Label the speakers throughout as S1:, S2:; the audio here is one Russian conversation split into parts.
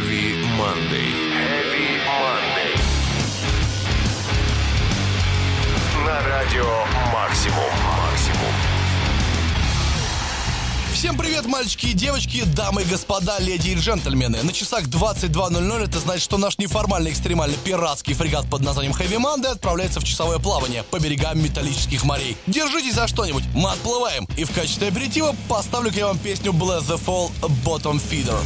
S1: Heavy Monday. Heavy Monday. На радио «Максимум». «Максимум».
S2: Всем привет, мальчики и девочки, дамы и господа, леди и джентльмены. На часах 22.00 это значит, что наш неформальный экстремальный пиратский фрегат под названием Heavy Monday отправляется в часовое плавание по берегам металлических морей. Держитесь за что-нибудь, мы отплываем. И в качестве аперитива поставлю я вам песню Bless the Fall Bottom Feeder.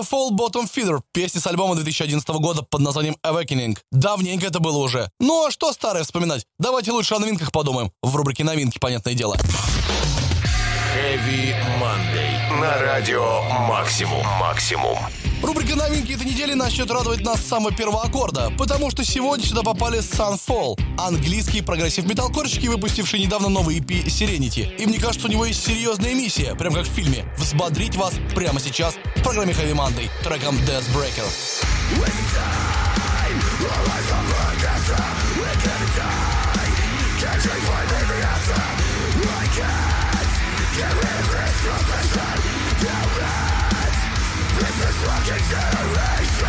S2: The Fall Bottom Feeder, песня с альбома 2011 года под названием Awakening. Давненько это было уже. Ну а что старое вспоминать? Давайте лучше о новинках подумаем. В рубрике «Новинки», понятное дело.
S1: Heavy Monday. На радио «Максимум». «Максимум».
S2: Рубрика «Новинки» этой недели начнет радовать нас с самого первого аккорда, потому что сегодня сюда попали Sunfall, английские прогрессив-металкорщики, выпустившие недавно новый EP Serenity. И мне кажется, у него есть серьезная миссия, прям как в фильме, взбодрить вас прямо сейчас в программе Heavy Monday треком Death Breaker. Get this is fucking generation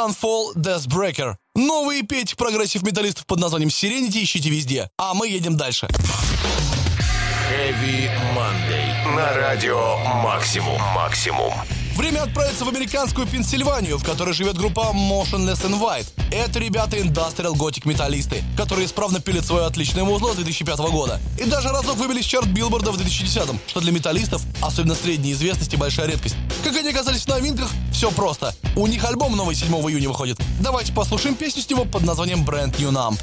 S2: Sunfall Deathbreaker. Новый EP этих прогрессив-металлистов под названием Serenity ищите везде. А мы едем дальше.
S1: Heavy Monday. На радио Максимум. Максимум.
S2: Время отправиться в американскую Пенсильванию, в которой живет группа Motionless and White. Это ребята индастриал готик металлисты, которые исправно пилят свое отличное музло с 2005 года. И даже разок выбились в чарт билборда в 2010 что для металлистов, особенно средней известности, большая редкость. Как они оказались в новинках, все просто. У них альбом новый 7 июня выходит. Давайте послушаем песню с него под названием Brand New Numb.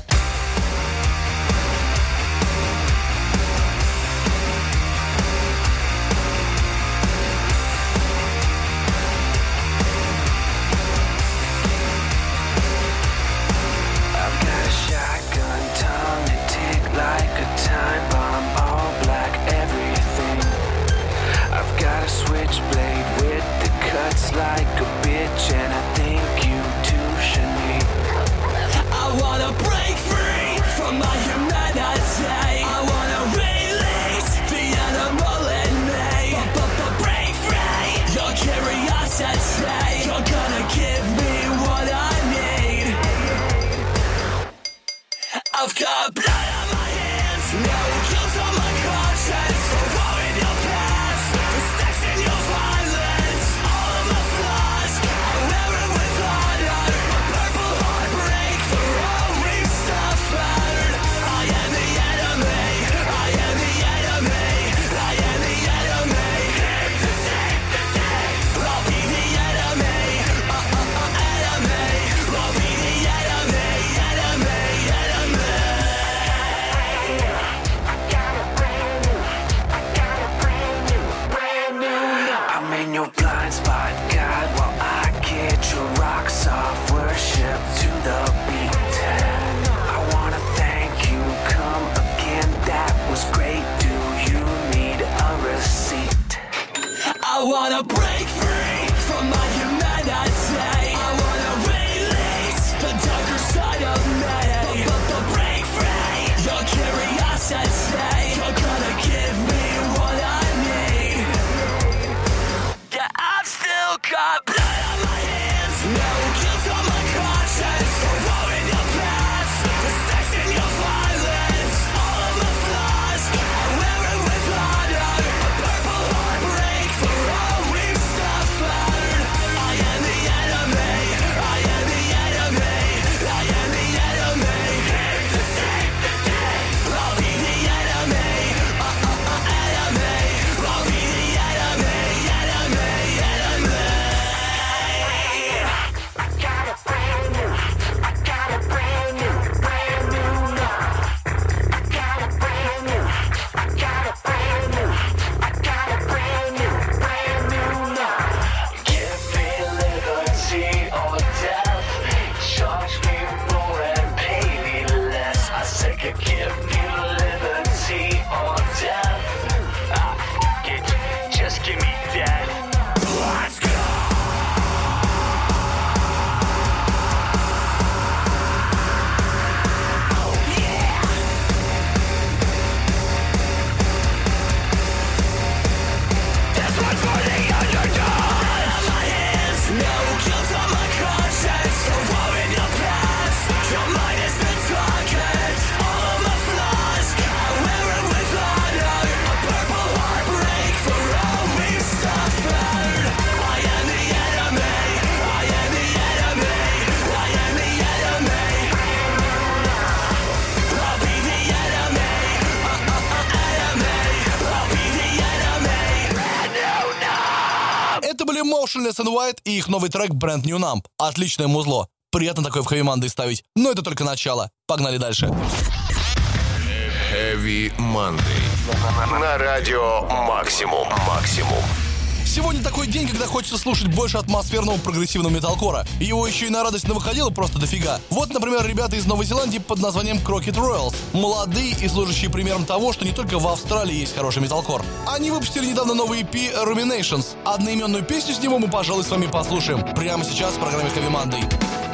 S3: And White и их новый трек Brand New Numb. Отличное музло. Приятно такое в хэви ставить. Но это только начало. Погнали дальше.
S4: Heavy Monday. На радио Максимум. Максимум.
S3: Сегодня такой день, когда хочется слушать больше атмосферного прогрессивного металкора. Его еще и на радость выходило просто дофига. Вот, например, ребята из Новой Зеландии под названием Crockett Royals. Молодые и служащие примером того, что не только в Австралии есть хороший металкор. Они выпустили недавно новый EP Ruminations. Одноименную песню с него мы, пожалуй, с вами послушаем. Прямо сейчас в программе Heavy Monday.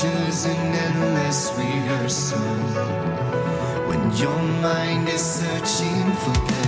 S3: pleasures and endless rehearsal when your mind is searching for pain.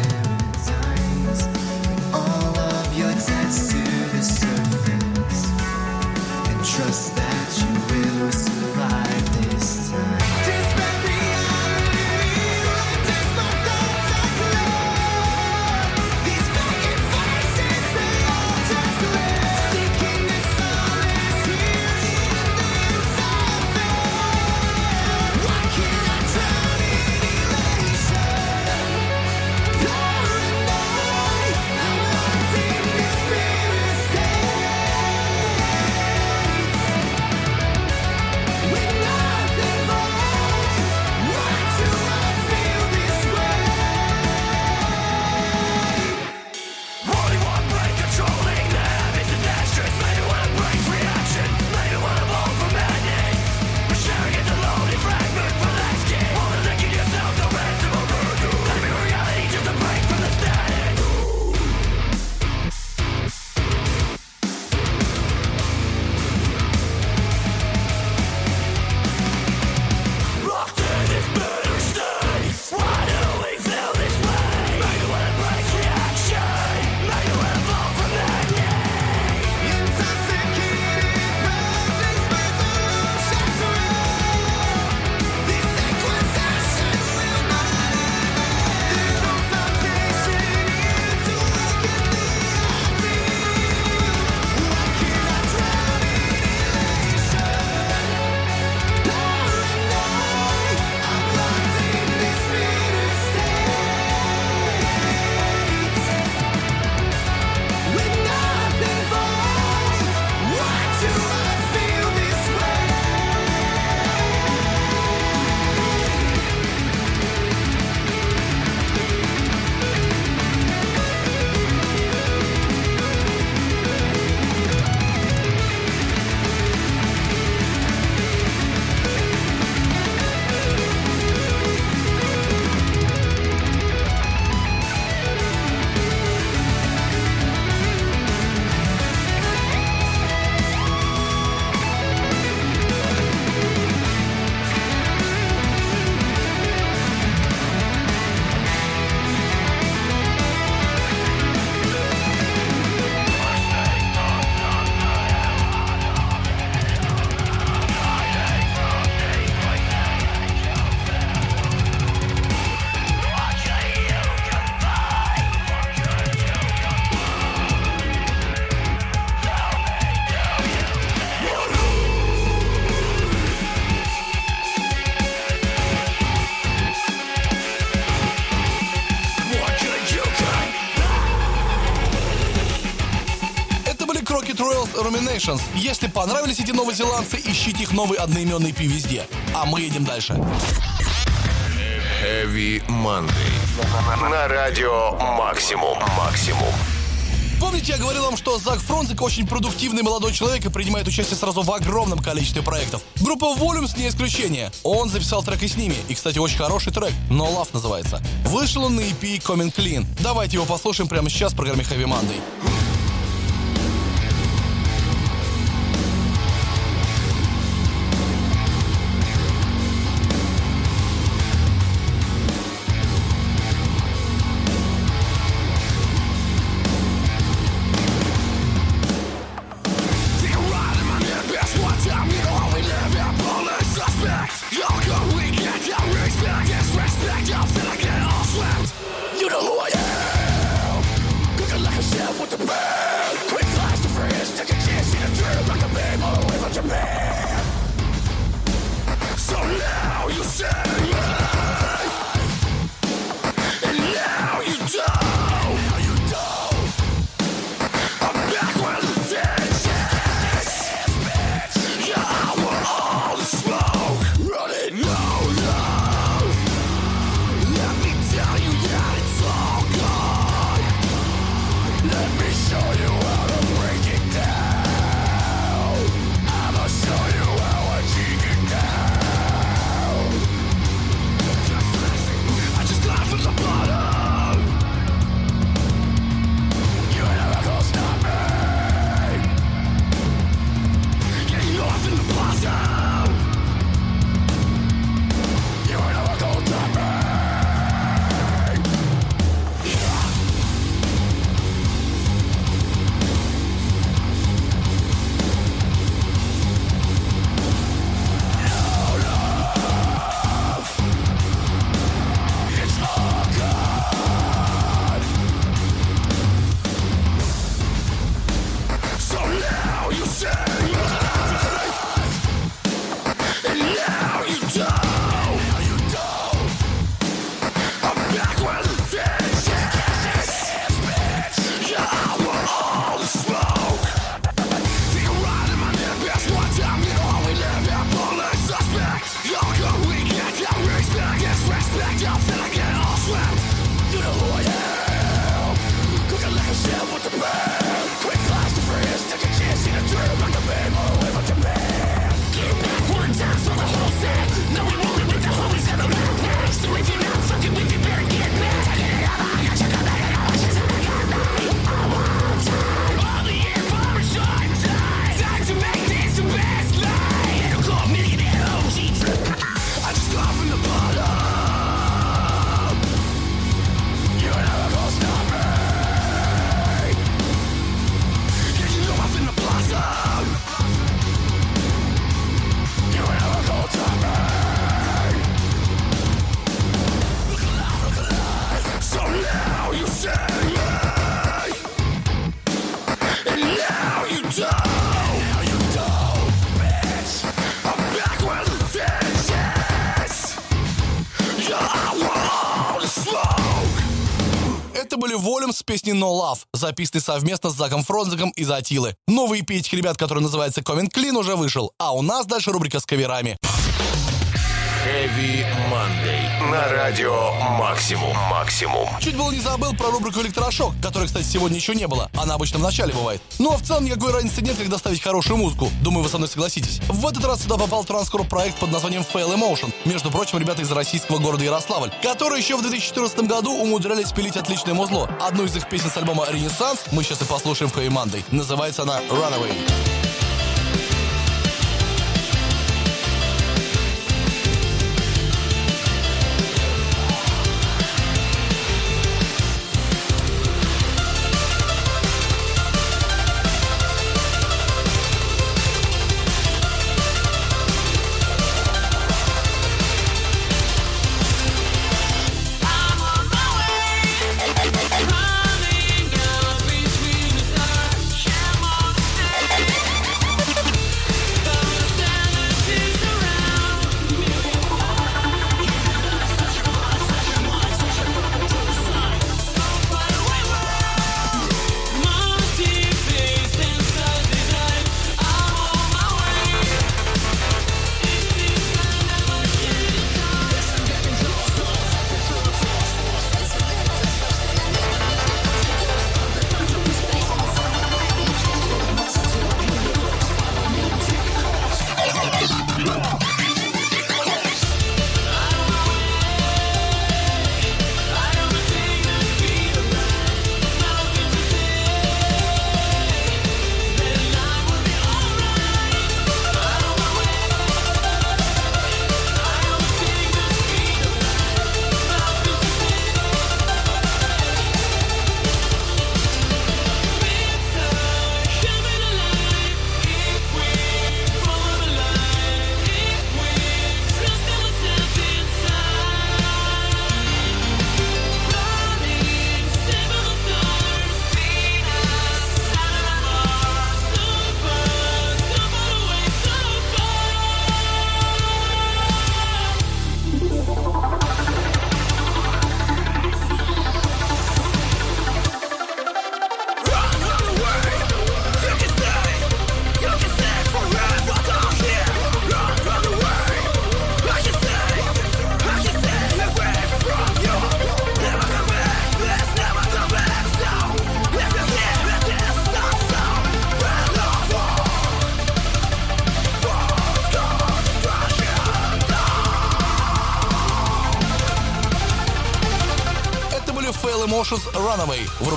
S2: Nations. Если понравились эти новозеландцы, ищите их новый одноименный EP везде. А мы едем дальше.
S1: Heavy Monday. На радио Максимум. Максимум.
S2: Помните, я говорил вам, что Зак Фронзик очень продуктивный молодой человек и принимает участие сразу в огромном количестве проектов. Группа Volumes не исключение. Он записал трек и с ними. И, кстати, очень хороший трек. No Love называется. Вышел он на EP Coming Clean. Давайте его послушаем прямо сейчас в программе Heavy Monday. Bang! Песни No Love, записанный совместно с Заком Фронзиком из Атилы. Новый этих ребят, который называется Comment Clean, уже вышел, а у нас дальше рубрика с каверами.
S1: Heavy Monday. На радио Максимум. Максимум.
S2: Чуть было не забыл про рубрику Электрошок, которой, кстати, сегодня еще не было. Она обычно в начале бывает. Ну а в целом никакой разницы нет, когда ставить хорошую музыку. Думаю, вы со мной согласитесь. В этот раз сюда попал транскорп проект под названием Fail Emotion. Между прочим, ребята из российского города Ярославль, которые еще в 2014 году умудрялись пилить отличное музло. Одну из их песен с альбома «Ренессанс» мы сейчас и послушаем в Heavy Monday. Называется она «Runaway».
S1: Hell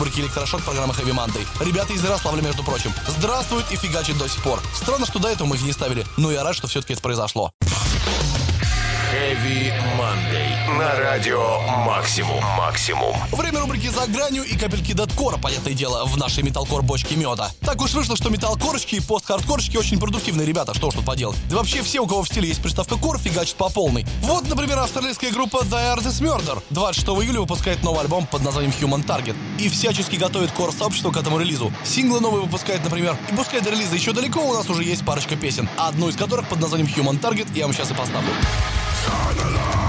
S1: рубрике «Электрошок» программы Heavy Monday. Ребята из Ярославля, между прочим. Здравствуют и фигачат до сих пор. Странно, что до этого мы их не ставили, но я рад, что все-таки это произошло.
S5: Heavy Monday. На радио Максимум. Максимум.
S1: Время рубрики «За гранью» и капельки даткора, понятное дело, в нашей металкор бочке меда. Так уж вышло, что металкорочки и пост-хардкорочки очень продуктивные ребята, что уж тут поделать. Да вообще все, у кого в стиле есть приставка кор, фигачат по полной. Вот, например, австралийская группа The Artist Murder 26 июля выпускает новый альбом под названием Human Target и всячески готовит кор-сообщество к этому релизу. Синглы новые выпускает, например, и пускай до релиза еще далеко, у нас уже есть парочка песен, одну из которых под названием Human Target я вам сейчас и поставлю.
S4: Turn the law.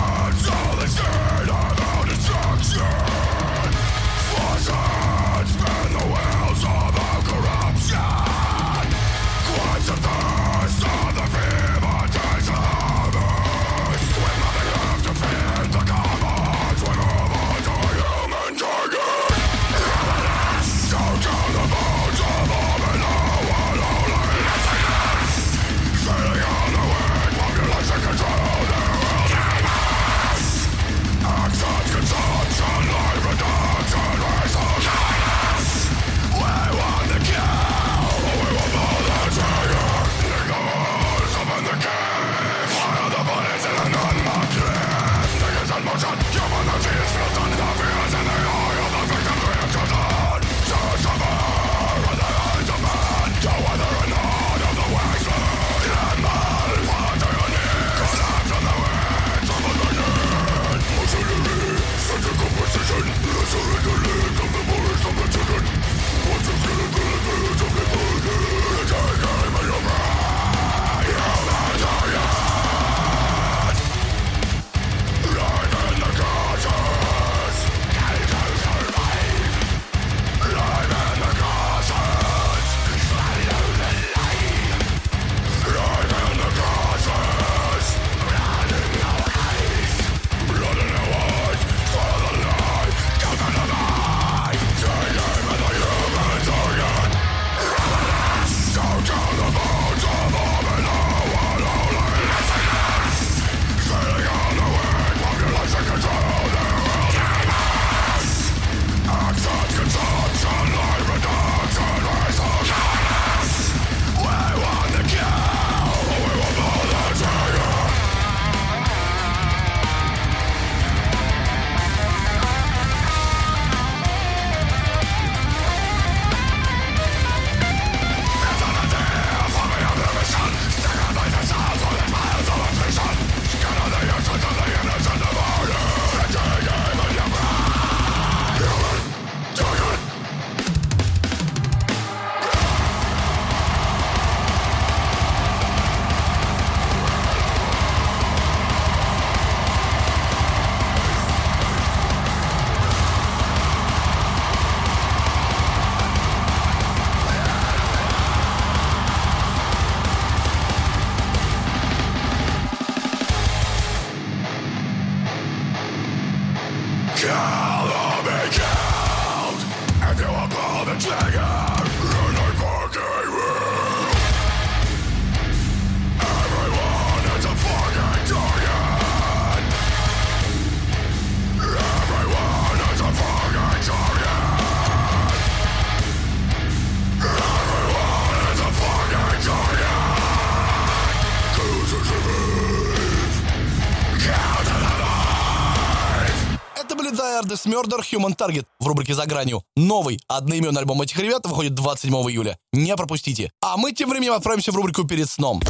S1: Hardest Murder Human Target в рубрике «За гранью». Новый одноименный альбом этих ребят выходит 27 июля. Не пропустите. А мы тем временем отправимся в рубрику «Перед сном».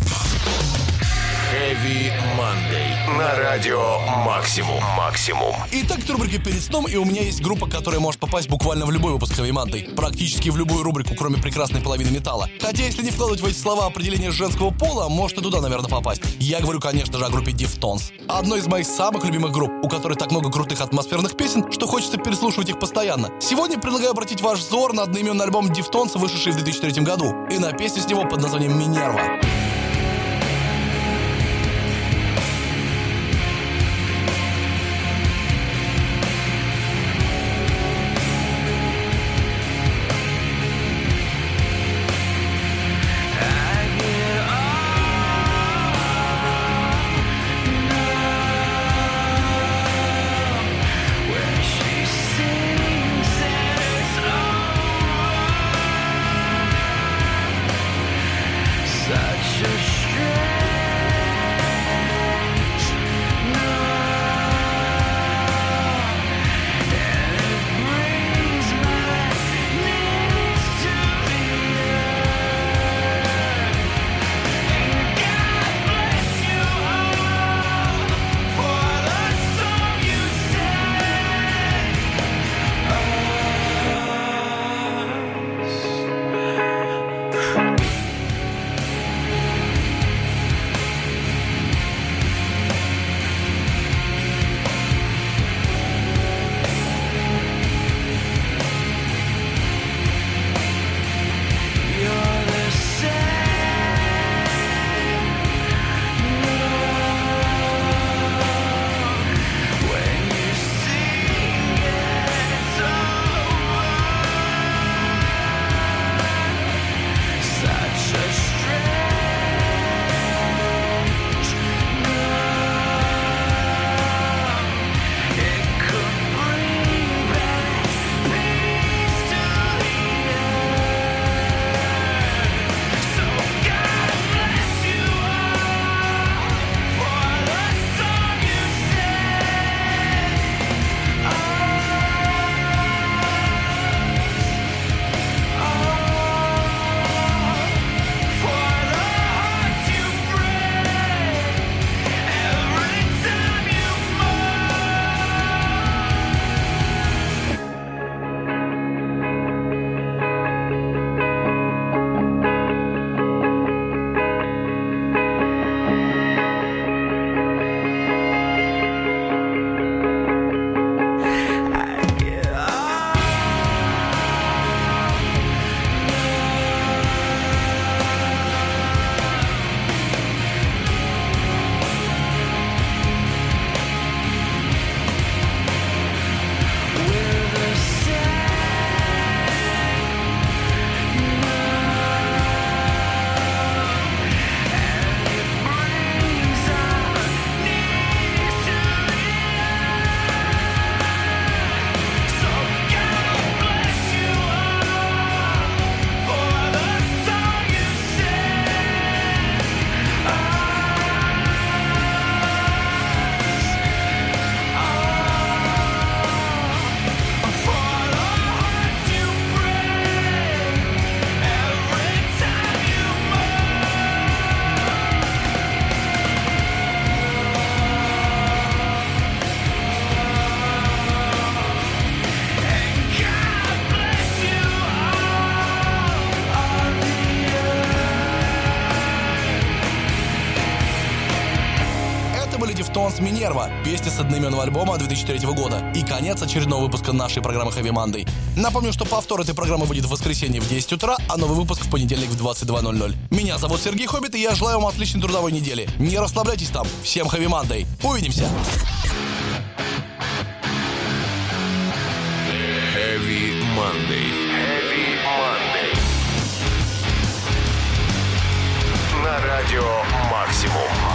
S5: Heavy Monday. На радио Максимум. Максимум.
S1: Итак, это рубрика «Перед сном», и у меня есть группа, которая может попасть буквально в любой выпуск Monday. Практически в любую рубрику, кроме прекрасной половины металла. Хотя, если не вкладывать в эти слова определение женского пола, может и туда, наверное, попасть. Я говорю, конечно же, о группе Deftones. Одной из моих самых любимых групп, у которой так много крутых атмосферных песен, что хочется переслушивать их постоянно. Сегодня предлагаю обратить ваш взор на одноименный альбом Deftones, вышедший в 2003 году, и на песню с него под названием «Минерва». Песня с одноименного альбома 2003 года и конец очередного выпуска нашей программы Heavy Monday. Напомню, что повтор этой программы будет в воскресенье в 10 утра, а новый выпуск в понедельник в 22.00. Меня зовут Сергей Хоббит, и я желаю вам отличной трудовой недели. Не расслабляйтесь там. Всем Heavy Monday. Увидимся.
S4: Heavy Monday. Heavy Monday. На радио «Максимум».